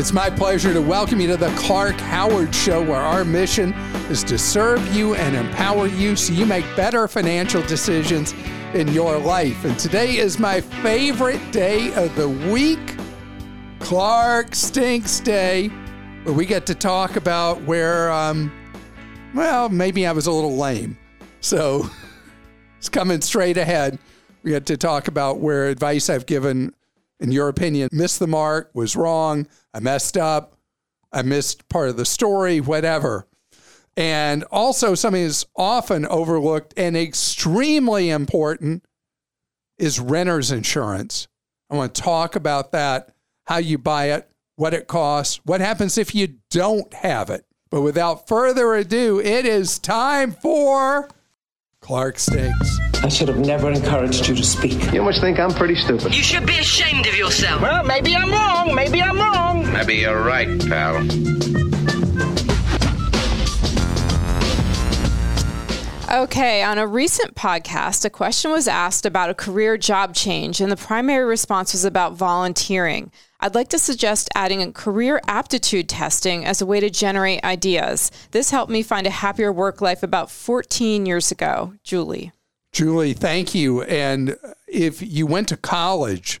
It's my pleasure to welcome you to the Clark Howard Show, where our mission is to serve you and empower you so you make better financial decisions in your life. And today is my favorite day of the week, Clark Stinks Day, where we get to talk about where, um, well, maybe I was a little lame. So it's coming straight ahead. We get to talk about where advice I've given in your opinion, missed the mark, was wrong, I messed up, I missed part of the story, whatever. And also, something that's often overlooked and extremely important is renter's insurance. I want to talk about that, how you buy it, what it costs, what happens if you don't have it. But without further ado, it is time for Clark Stinks. I should have never encouraged you to speak. You must think I'm pretty stupid. You should be ashamed of yourself. Well, maybe I'm wrong. Maybe I'm wrong. Maybe you're right, pal. Okay, on a recent podcast, a question was asked about a career job change, and the primary response was about volunteering. I'd like to suggest adding a career aptitude testing as a way to generate ideas. This helped me find a happier work life about 14 years ago. Julie. Julie, thank you. And if you went to college,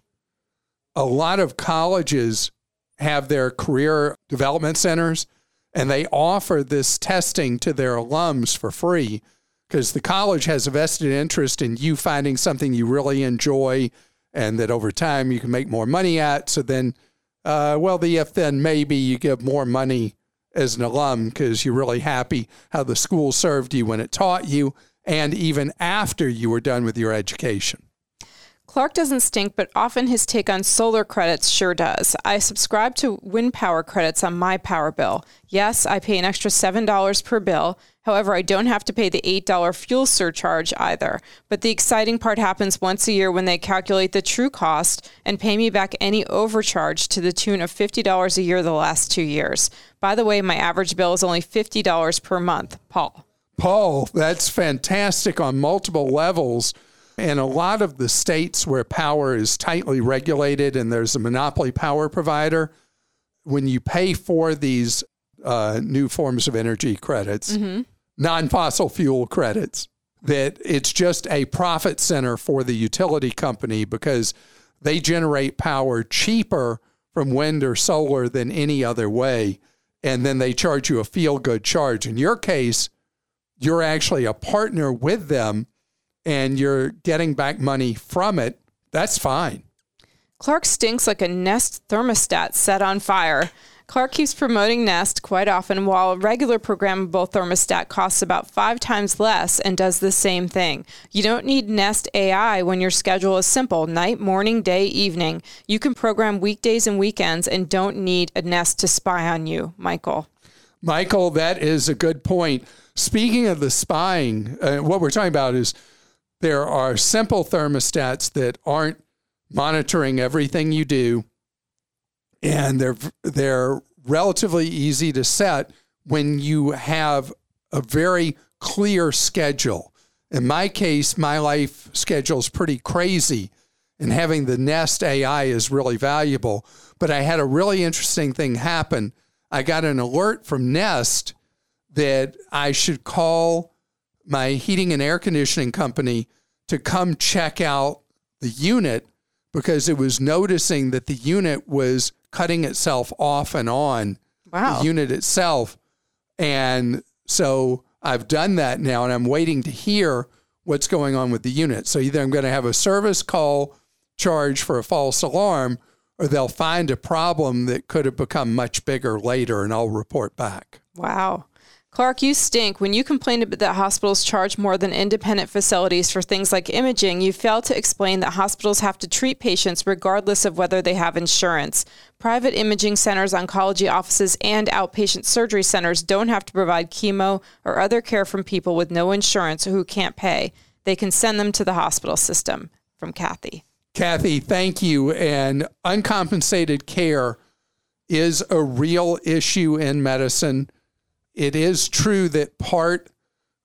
a lot of colleges have their career development centers and they offer this testing to their alums for free because the college has a vested interest in you finding something you really enjoy and that over time you can make more money at. So then, uh, well, the if then maybe you give more money as an alum because you're really happy how the school served you when it taught you and even after you were done with your education. Clark doesn't stink, but often his take on solar credits sure does. I subscribe to wind power credits on my power bill. Yes, I pay an extra $7 per bill. However, I don't have to pay the $8 fuel surcharge either. But the exciting part happens once a year when they calculate the true cost and pay me back any overcharge to the tune of $50 a year the last two years. By the way, my average bill is only $50 per month. Paul. Paul, that's fantastic on multiple levels. And a lot of the states where power is tightly regulated and there's a monopoly power provider, when you pay for these uh, new forms of energy credits, mm-hmm. non fossil fuel credits, that it's just a profit center for the utility company because they generate power cheaper from wind or solar than any other way. And then they charge you a feel good charge. In your case, you're actually a partner with them and you're getting back money from it, that's fine. Clark stinks like a Nest thermostat set on fire. Clark keeps promoting Nest quite often, while a regular programmable thermostat costs about five times less and does the same thing. You don't need Nest AI when your schedule is simple night, morning, day, evening. You can program weekdays and weekends and don't need a Nest to spy on you, Michael. Michael, that is a good point. Speaking of the spying, uh, what we're talking about is there are simple thermostats that aren't monitoring everything you do, and they're they're relatively easy to set when you have a very clear schedule. In my case, my life schedule is pretty crazy, and having the Nest AI is really valuable. But I had a really interesting thing happen. I got an alert from Nest that I should call my heating and air conditioning company to come check out the unit because it was noticing that the unit was cutting itself off and on wow. the unit itself. And so I've done that now and I'm waiting to hear what's going on with the unit. So either I'm going to have a service call charge for a false alarm or they'll find a problem that could have become much bigger later and I'll report back. Wow. Clark, you stink. When you complained that hospitals charge more than independent facilities for things like imaging, you failed to explain that hospitals have to treat patients regardless of whether they have insurance. Private imaging centers, oncology offices, and outpatient surgery centers don't have to provide chemo or other care from people with no insurance or who can't pay. They can send them to the hospital system. From Kathy. Kathy, thank you. And uncompensated care is a real issue in medicine it is true that part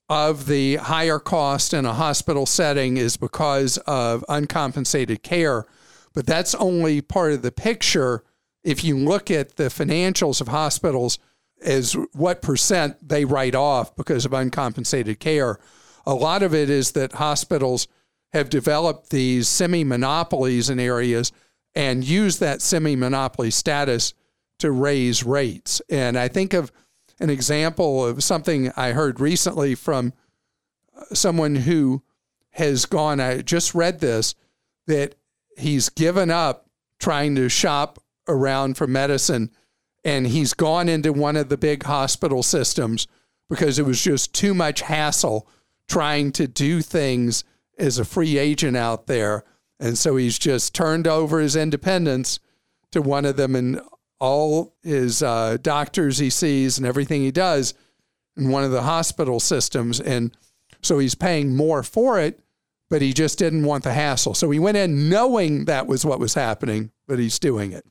of the higher cost in a hospital setting is because of uncompensated care, but that's only part of the picture. If you look at the financials of hospitals as what percent they write off because of uncompensated care, a lot of it is that hospitals have developed these semi monopolies in areas and use that semi monopoly status to raise rates. And I think of an example of something I heard recently from uh, someone who has gone, I just read this, that he's given up trying to shop around for medicine and he's gone into one of the big hospital systems because it was just too much hassle trying to do things as a free agent out there. And so he's just turned over his independence to one of them and all his uh, doctors he sees and everything he does in one of the hospital systems. And so he's paying more for it, but he just didn't want the hassle. So he went in knowing that was what was happening, but he's doing it.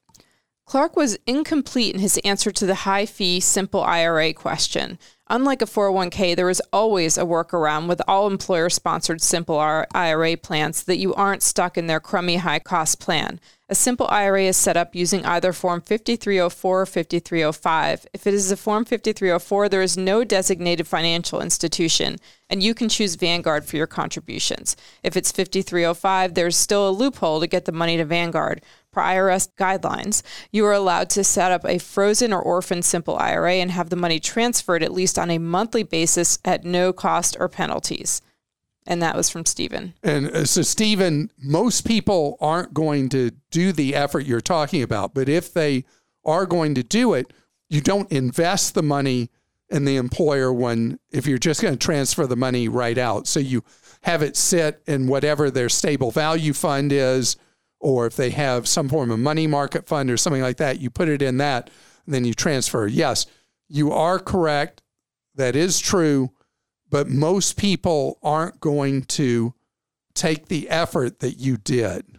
Clark was incomplete in his answer to the high fee simple IRA question. Unlike a 401k, there is always a workaround with all employer sponsored simple IRA plans that you aren't stuck in their crummy high cost plan. A simple IRA is set up using either Form 5304 or 5305. If it is a Form 5304, there is no designated financial institution, and you can choose Vanguard for your contributions. If it's 5305, there's still a loophole to get the money to Vanguard. Per IRS guidelines, you are allowed to set up a frozen or orphan simple IRA and have the money transferred at least on a monthly basis at no cost or penalties. And that was from Stephen. And uh, so, Stephen, most people aren't going to do the effort you're talking about, but if they are going to do it, you don't invest the money in the employer when if you're just going to transfer the money right out. So you have it sit in whatever their stable value fund is or if they have some form of money market fund or something like that, you put it in that, then you transfer. Yes, you are correct. That is true. But most people aren't going to take the effort that you did.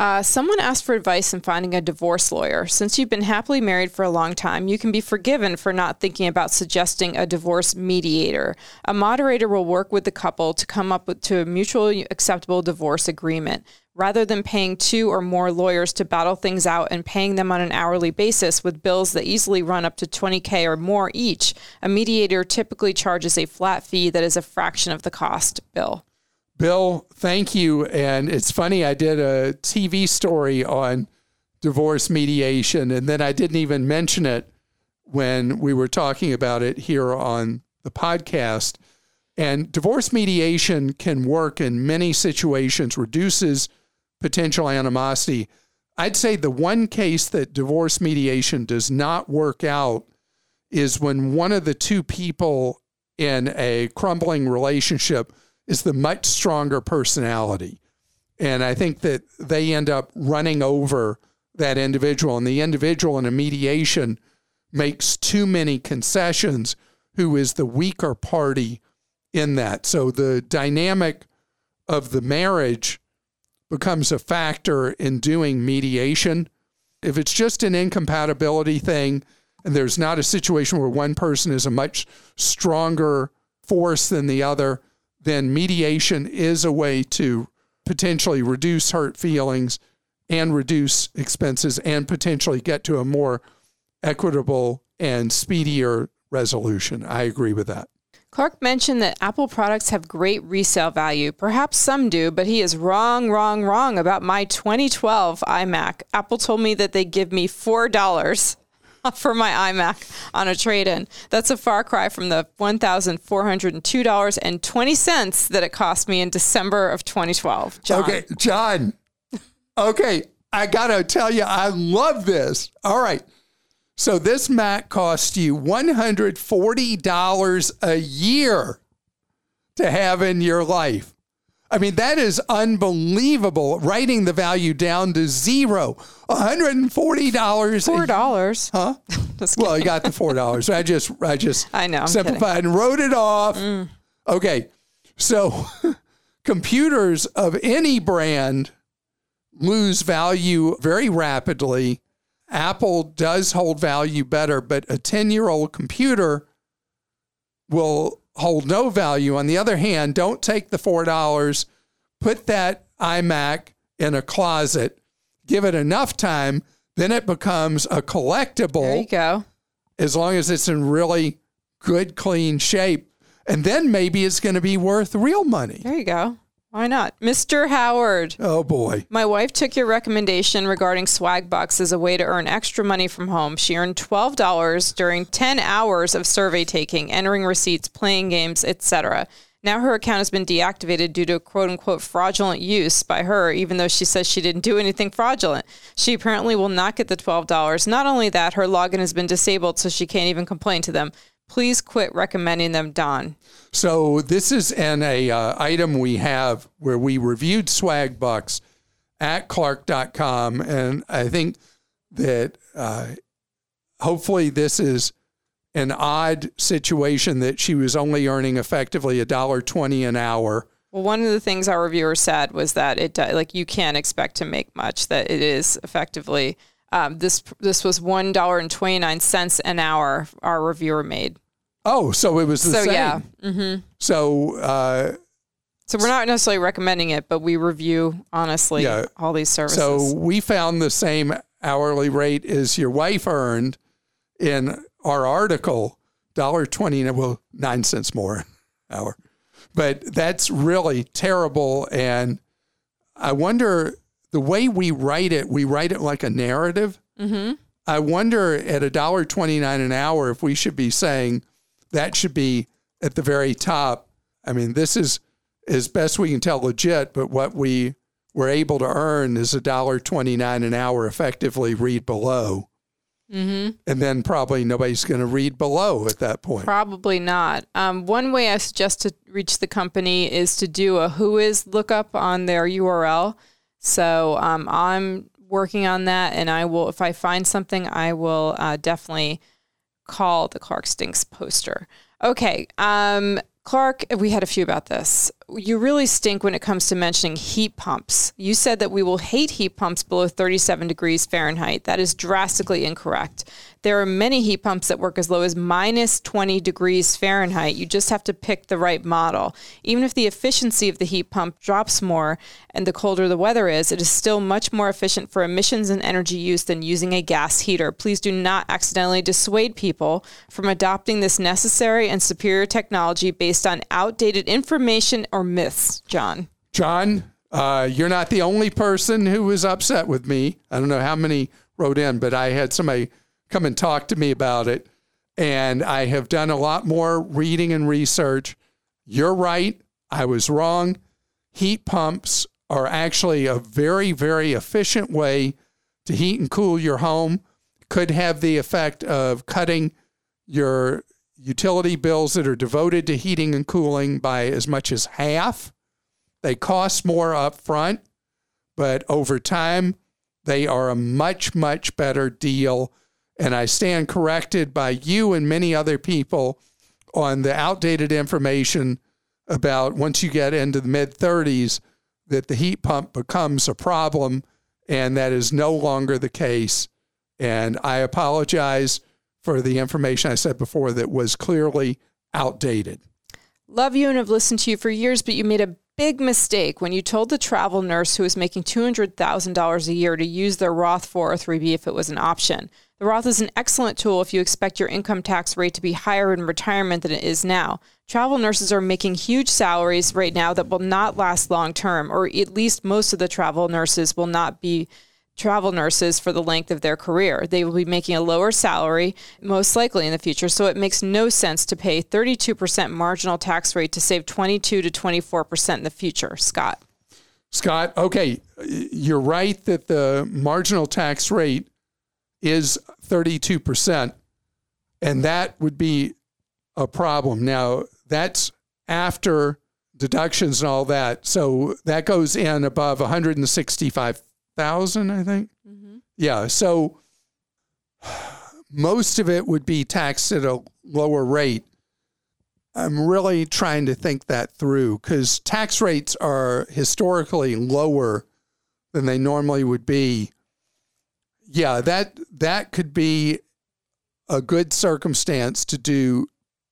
Uh, someone asked for advice in finding a divorce lawyer. Since you've been happily married for a long time, you can be forgiven for not thinking about suggesting a divorce mediator. A moderator will work with the couple to come up with to a mutually acceptable divorce agreement. Rather than paying two or more lawyers to battle things out and paying them on an hourly basis with bills that easily run up to 20K or more each, a mediator typically charges a flat fee that is a fraction of the cost. Bill. Bill, thank you. And it's funny, I did a TV story on divorce mediation, and then I didn't even mention it when we were talking about it here on the podcast. And divorce mediation can work in many situations, reduces potential animosity. I'd say the one case that divorce mediation does not work out is when one of the two people in a crumbling relationship is the much stronger personality. And I think that they end up running over that individual, and the individual in a mediation makes too many concessions, who is the weaker party in that. So the dynamic of the marriage becomes a factor in doing mediation. If it's just an incompatibility thing, and there's not a situation where one person is a much stronger force than the other, then mediation is a way to potentially reduce hurt feelings and reduce expenses and potentially get to a more equitable and speedier resolution. I agree with that. Clark mentioned that Apple products have great resale value. Perhaps some do, but he is wrong, wrong, wrong about my 2012 iMac. Apple told me that they give me $4 for my iMac on a trade in. That's a far cry from the $1,402.20 that it cost me in December of 2012. John. Okay, John. Okay, I got to tell you, I love this. All right. So this Mac cost you $140 a year to have in your life. I mean, that is unbelievable. Writing the value down to zero. $140. Four dollars. Huh? well, you got the four dollars. I just I just I know, I'm simplified and wrote it off. Mm. Okay. So computers of any brand lose value very rapidly. Apple does hold value better, but a 10 year old computer will hold no value. On the other hand, don't take the $4, put that iMac in a closet, give it enough time, then it becomes a collectible There you go. as long as it's in really good, clean shape. And then maybe it's going to be worth real money. There you go. Why not? Mr. Howard. Oh boy. My wife took your recommendation regarding Swagbucks as a way to earn extra money from home. She earned $12 during 10 hours of survey taking, entering receipts, playing games, etc. Now her account has been deactivated due to quote unquote fraudulent use by her, even though she says she didn't do anything fraudulent. She apparently will not get the $12. Not only that, her login has been disabled, so she can't even complain to them. Please quit recommending them, Don. So this is an a uh, item we have where we reviewed Swagbucks at clark.com and I think that uh, hopefully this is an odd situation that she was only earning effectively a dollar twenty an hour. Well, one of the things our reviewer said was that it like you can't expect to make much. That it is effectively um, this this was one dollar and twenty nine cents an hour. Our reviewer made. Oh, so it was the same. So same. yeah, hmm So uh, so we're not necessarily recommending it, but we review honestly Yeah. all these services. So we found the same hourly rate as your wife earned in our article, dollar twenty, well, nine cents more an hour. But that's really terrible. And I wonder the way we write it, we write it like a narrative. hmm I wonder at a dollar twenty nine an hour if we should be saying that should be at the very top. I mean, this is as best we can tell legit, but what we were able to earn is a dollar twenty nine an hour. Effectively, read below, hmm and then probably nobody's going to read below at that point. Probably not. Um, one way I suggest to reach the company is to do a WHOIS lookup on their URL. So um, I'm working on that, and I will, if I find something, I will uh, definitely call the Clark Stinks poster. Okay. Um, Clark, we had a few about this. You really stink when it comes to mentioning heat pumps. You said that we will hate heat pumps below 37 degrees Fahrenheit. That is drastically incorrect. There are many heat pumps that work as low as minus 20 degrees Fahrenheit. You just have to pick the right model. Even if the efficiency of the heat pump drops more and the colder the weather is, it is still much more efficient for emissions and energy use than using a gas heater. Please do not accidentally dissuade people from adopting this necessary and superior technology based on outdated information or myths, John. John, uh, you're not the only person who was upset with me. I don't know how many wrote in, but I had somebody come and talk to me about it. And I have done a lot more reading and research. You're right. I was wrong. Heat pumps are actually a very, very efficient way to heat and cool your home. Could have the effect of cutting your utility bills that are devoted to heating and cooling by as much as half. They cost more up front, but over time, they are a much, much better deal. And I stand corrected by you and many other people on the outdated information about once you get into the mid 30s that the heat pump becomes a problem. And that is no longer the case. And I apologize for the information I said before that was clearly outdated. Love you and have listened to you for years, but you made a big mistake when you told the travel nurse who was making $200,000 a year to use their Roth 403b if it was an option. The Roth is an excellent tool if you expect your income tax rate to be higher in retirement than it is now. Travel nurses are making huge salaries right now that will not last long term, or at least most of the travel nurses will not be travel nurses for the length of their career. They will be making a lower salary, most likely in the future, so it makes no sense to pay 32% marginal tax rate to save 22 to 24% in the future. Scott. Scott, okay, you're right that the marginal tax rate is 32%. And that would be a problem. Now, that's after deductions and all that. So that goes in above 165,000, I think. Mm-hmm. Yeah. So most of it would be taxed at a lower rate. I'm really trying to think that through because tax rates are historically lower than they normally would be. Yeah, that that could be a good circumstance to do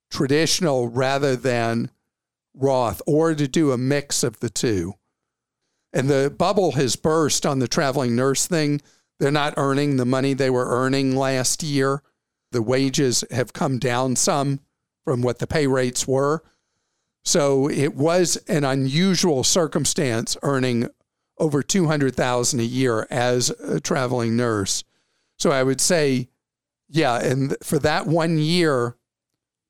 traditional rather than Roth or to do a mix of the two. And the bubble has burst on the traveling nurse thing. They're not earning the money they were earning last year. The wages have come down some from what the pay rates were. So it was an unusual circumstance earning over 200,000 a year as a traveling nurse. So I would say yeah, and for that one year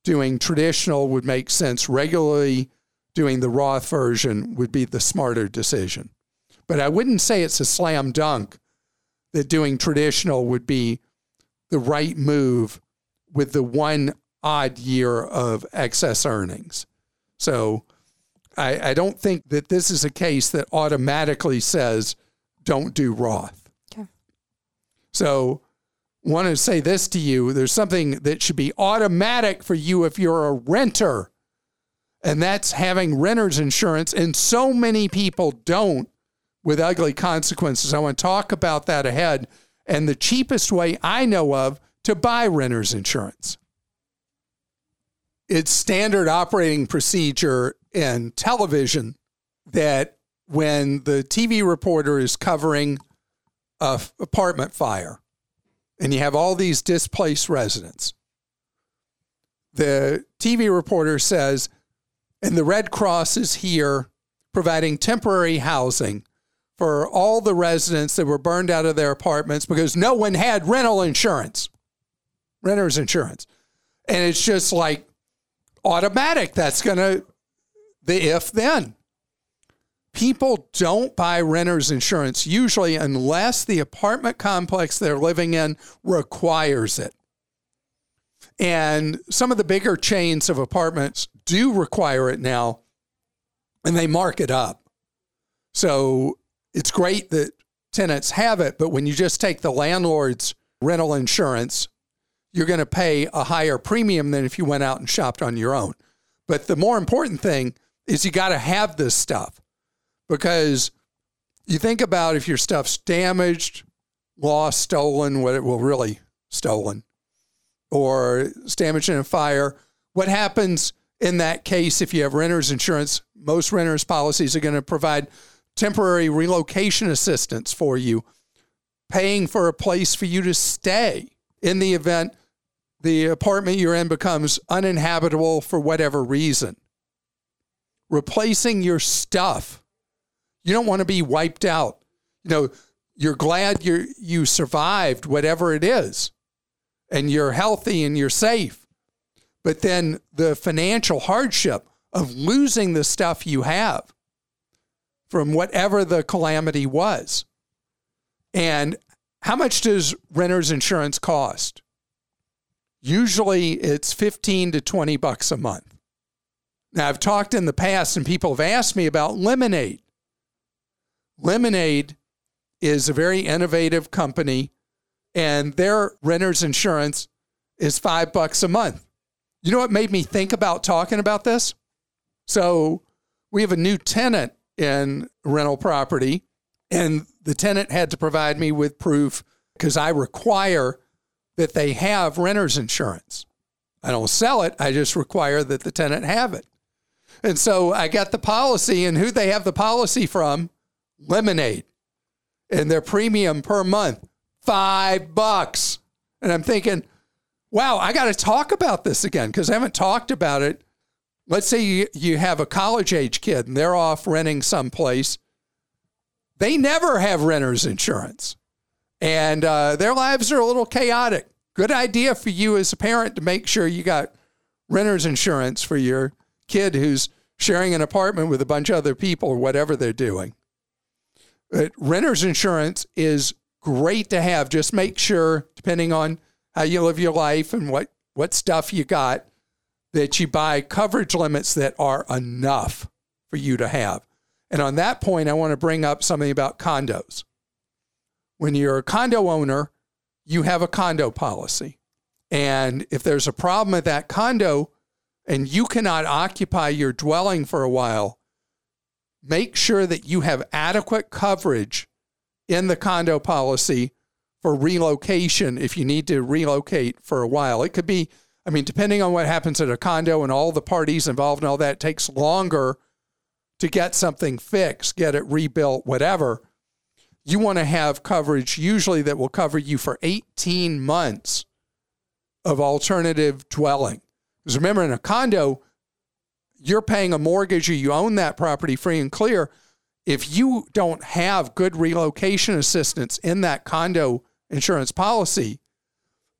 doing traditional would make sense. Regularly doing the Roth version would be the smarter decision. But I wouldn't say it's a slam dunk that doing traditional would be the right move with the one odd year of excess earnings. So I, I don't think that this is a case that automatically says don't do Roth. Okay. So want to say this to you there's something that should be automatic for you if you're a renter, and that's having renter's insurance. And so many people don't with ugly consequences. I want to talk about that ahead and the cheapest way I know of to buy renter's insurance. It's standard operating procedure in television that when the TV reporter is covering a apartment fire and you have all these displaced residents, the TV reporter says, and the Red Cross is here providing temporary housing for all the residents that were burned out of their apartments because no one had rental insurance, renter's insurance. And it's just like automatic. That's going to, the if then. People don't buy renter's insurance usually unless the apartment complex they're living in requires it. And some of the bigger chains of apartments do require it now, and they mark it up. So it's great that tenants have it, but when you just take the landlord's rental insurance, you're going to pay a higher premium than if you went out and shopped on your own. But the more important thing is you got to have this stuff because you think about if your stuff's damaged, lost, stolen, what it will really stolen, or damaged in a fire, what happens in that case if you have renter's insurance? Most renters policies are going to provide temporary relocation assistance for you, paying for a place for you to stay in the event the apartment you're in becomes uninhabitable for whatever reason. Replacing your stuff. You don't want to be wiped out. You know, you're glad you you survived whatever it is and you're healthy and you're safe. But then the financial hardship of losing the stuff you have from whatever the calamity was. And how much does renter's insurance cost? Usually it's 15 to 20 bucks a month. Now, I've talked in the past and people have asked me about Lemonade. Lemonade is a very innovative company and their renter's insurance is five bucks a month. You know what made me think about talking about this? So we have a new tenant in rental property, and the tenant had to provide me with proof because I require that they have renter's insurance. I don't sell it, I just require that the tenant have it. And so I got the policy, and who they have the policy from? Lemonade. And their premium per month, five bucks. And I'm thinking, wow, I got to talk about this again because I haven't talked about it let's say you, you have a college age kid and they're off renting someplace. They never have renter's insurance and uh, their lives are a little chaotic. Good idea for you as a parent to make sure you got renter's insurance for your kid who's sharing an apartment with a bunch of other people or whatever they're doing. But renter's insurance is great to have. Just make sure, depending on how you live your life and what, what stuff you got, that you buy coverage limits that are enough for you to have. And on that point, I want to bring up something about condos. When you're a condo owner, you have a condo policy. And if there's a problem at that condo and you cannot occupy your dwelling for a while, make sure that you have adequate coverage in the condo policy for relocation if you need to relocate for a while. It could be, I mean, depending on what happens at a condo and all the parties involved and all that, takes longer to get something fixed, get it rebuilt, whatever. You want to have coverage usually that will cover you for 18 months of alternative dwelling. Because remember, in a condo, you're paying a mortgage or you own that property free and clear. If you don't have good relocation assistance in that condo insurance policy,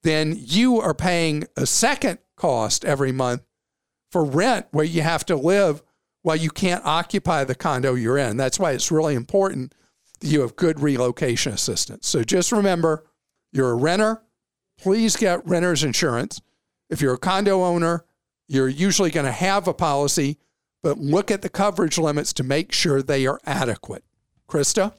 then you are paying a second cost every month for rent where you have to live while you can't occupy the condo you're in. That's why it's really important that you have good relocation assistance. So just remember you're a renter, please get renter's insurance. If you're a condo owner, you're usually going to have a policy, but look at the coverage limits to make sure they are adequate. Christa?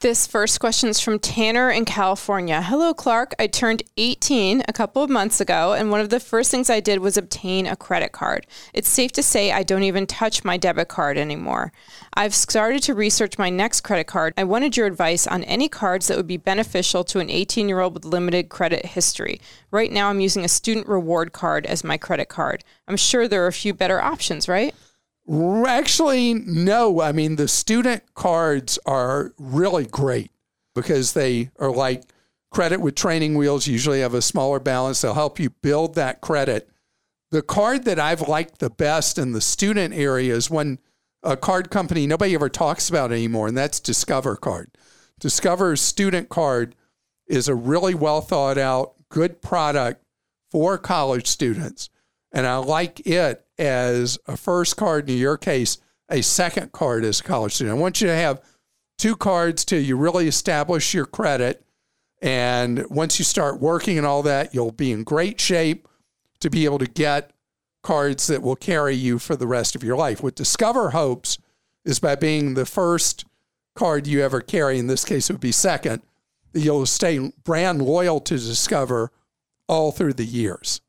This first question is from Tanner in California. Hello, Clark. I turned 18 a couple of months ago, and one of the first things I did was obtain a credit card. It's safe to say I don't even touch my debit card anymore. I've started to research my next credit card. I wanted your advice on any cards that would be beneficial to an 18 year old with limited credit history. Right now, I'm using a student reward card as my credit card. I'm sure there are a few better options, right? Actually, no. I mean, the student cards are really great because they are like credit with training wheels, usually have a smaller balance. They'll help you build that credit. The card that I've liked the best in the student area is one a card company nobody ever talks about anymore, and that's Discover Card. Discover's student card is a really well thought out, good product for college students. And I like it as a first card, in your case, a second card as a college student. I want you to have two cards till you really establish your credit. And once you start working and all that, you'll be in great shape to be able to get cards that will carry you for the rest of your life. What Discover hopes is by being the first card you ever carry, in this case, it would be second, you'll stay brand loyal to Discover all through the years.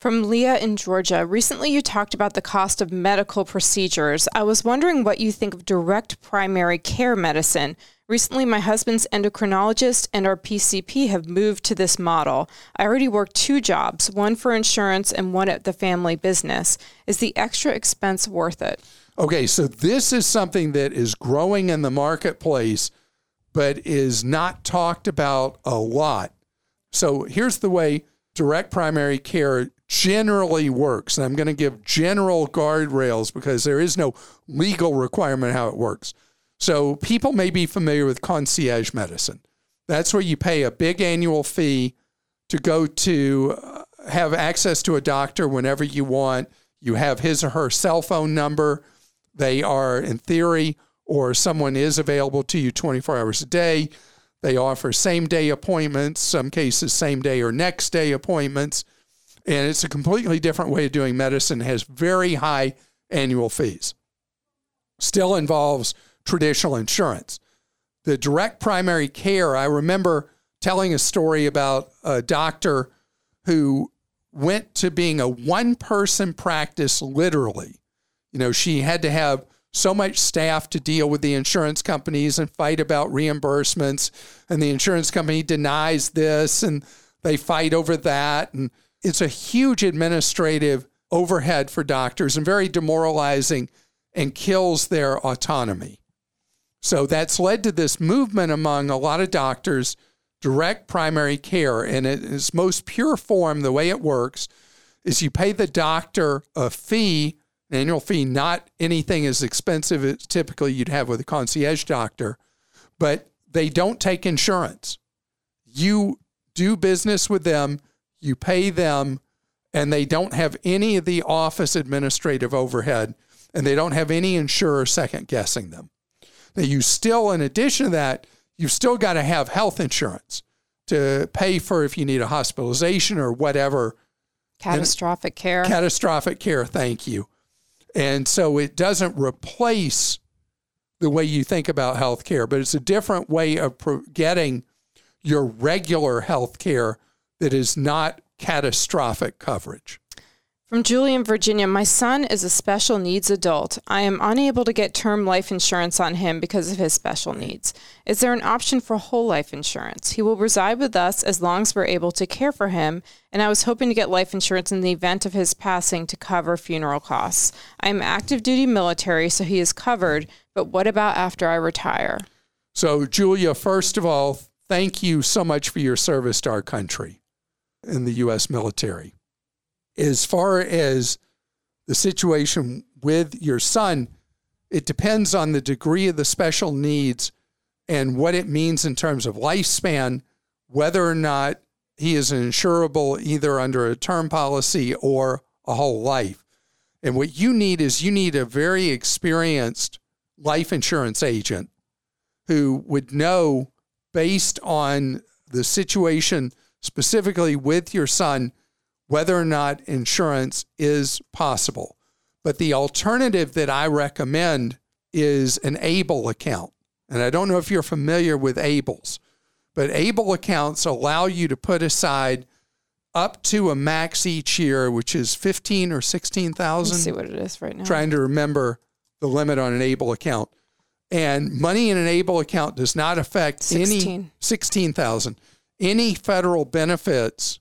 From Leah in Georgia, recently you talked about the cost of medical procedures. I was wondering what you think of direct primary care medicine. Recently, my husband's endocrinologist and our PCP have moved to this model. I already work two jobs, one for insurance and one at the family business. Is the extra expense worth it? Okay, so this is something that is growing in the marketplace, but is not talked about a lot. So here's the way direct primary care generally works. And I'm going to give general guardrails because there is no legal requirement how it works. So people may be familiar with concierge medicine. That's where you pay a big annual fee to go to uh, have access to a doctor whenever you want. You have his or her cell phone number. They are, in theory, or someone is available to you 24 hours a day. They offer same day appointments, some cases, same day or next day appointments. And it's a completely different way of doing medicine, has very high annual fees. Still involves traditional insurance. The direct primary care, I remember telling a story about a doctor who went to being a one person practice literally. You know, she had to have so much staff to deal with the insurance companies and fight about reimbursements, and the insurance company denies this and they fight over that. And it's a huge administrative overhead for doctors and very demoralizing and kills their autonomy. So that's led to this movement among a lot of doctors direct primary care. And in its most pure form, the way it works is you pay the doctor a fee, an annual fee, not anything as expensive as typically you'd have with a concierge doctor, but they don't take insurance. You do business with them you pay them, and they don't have any of the office administrative overhead, and they don't have any insurer second guessing them. Now, you still, in addition to that, you've still got to have health insurance to pay for if you need a hospitalization or whatever. Catastrophic care. Catastrophic care, thank you. And so it doesn't replace the way you think about health care, but it's a different way of pro- getting your regular health care that is not catastrophic coverage. From Julie in Virginia, my son is a special needs adult. I am unable to get term life insurance on him because of his special needs. Is there an option for whole life insurance? He will reside with us as long as we're able to care for him, and I was hoping to get life insurance in the event of his passing to cover funeral costs. I am active duty military, so he is covered, but what about after I retire? So, Julia, first of all, thank you so much for your service to our country in the U.S. military as far as the situation with your son, it depends on the degree of the special needs and what it means in terms of lifespan, whether or not he is insurable either under a term policy or a whole life. And what you need is you need a very experienced life insurance agent who would know based on the situation specifically with your son whether or not insurance is possible. But the alternative that I recommend is an ABLE account. And I don't know if you're familiar with ABLEs, but ABLE accounts allow you to put aside up to a max each year, which is 15 or 16,000. See what it is right now. Trying to remember the limit on an ABLE account. And money in an ABLE account does not affect 16. any 16,000 any federal benefits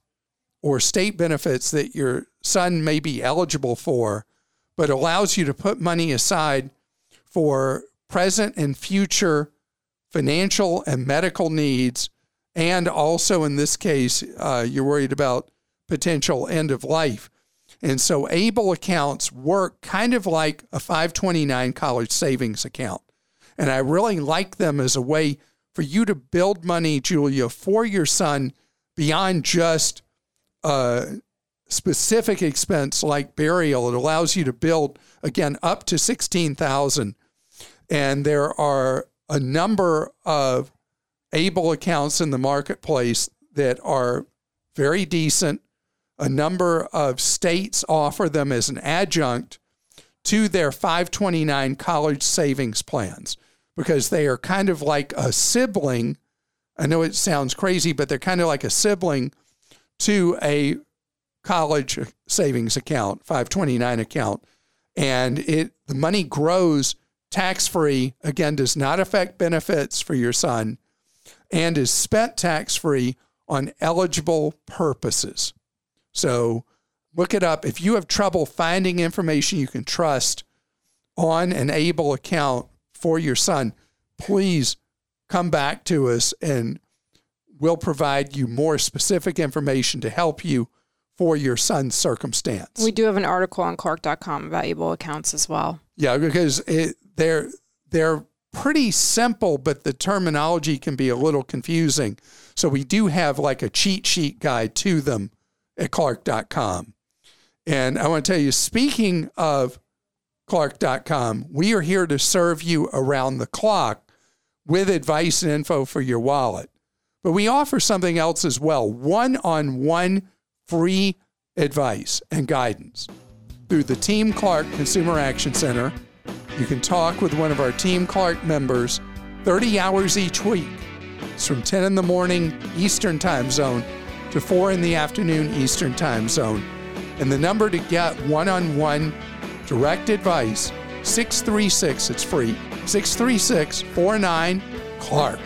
or state benefits that your son may be eligible for, but allows you to put money aside for present and future financial and medical needs. And also, in this case, uh, you're worried about potential end of life. And so, ABLE accounts work kind of like a 529 college savings account. And I really like them as a way for you to build money, Julia, for your son beyond just a specific expense like burial. It allows you to build again up to sixteen thousand, and there are a number of ABLE accounts in the marketplace that are very decent. A number of states offer them as an adjunct to their 529 college savings plans because they are kind of like a sibling. I know it sounds crazy, but they're kind of like a sibling to a college savings account, 529 account, and it the money grows tax free. Again, does not affect benefits for your son, and is spent tax free on eligible purposes. So look it up. If you have trouble finding information you can trust on an ABLE account for your son, please come back to us and we'll provide you more specific information to help you for your son's circumstance. We do have an article on Clark.com about ABLE accounts as well. Yeah, because it, they're they're pretty simple, but the terminology can be a little confusing. So we do have like a cheat sheet guide to them at Clark.com. And I want to tell you, speaking of Clark.com, we are here to serve you around the clock with advice and info for your wallet. But we offer something else as well one on one free advice and guidance through the Team Clark Consumer Action Center. You can talk with one of our Team Clark members 30 hours each week. It's from 10 in the morning Eastern Time Zone to 4 in the afternoon Eastern Time Zone. And the number to get one on one direct advice 636, it's free, 636 49 Clark.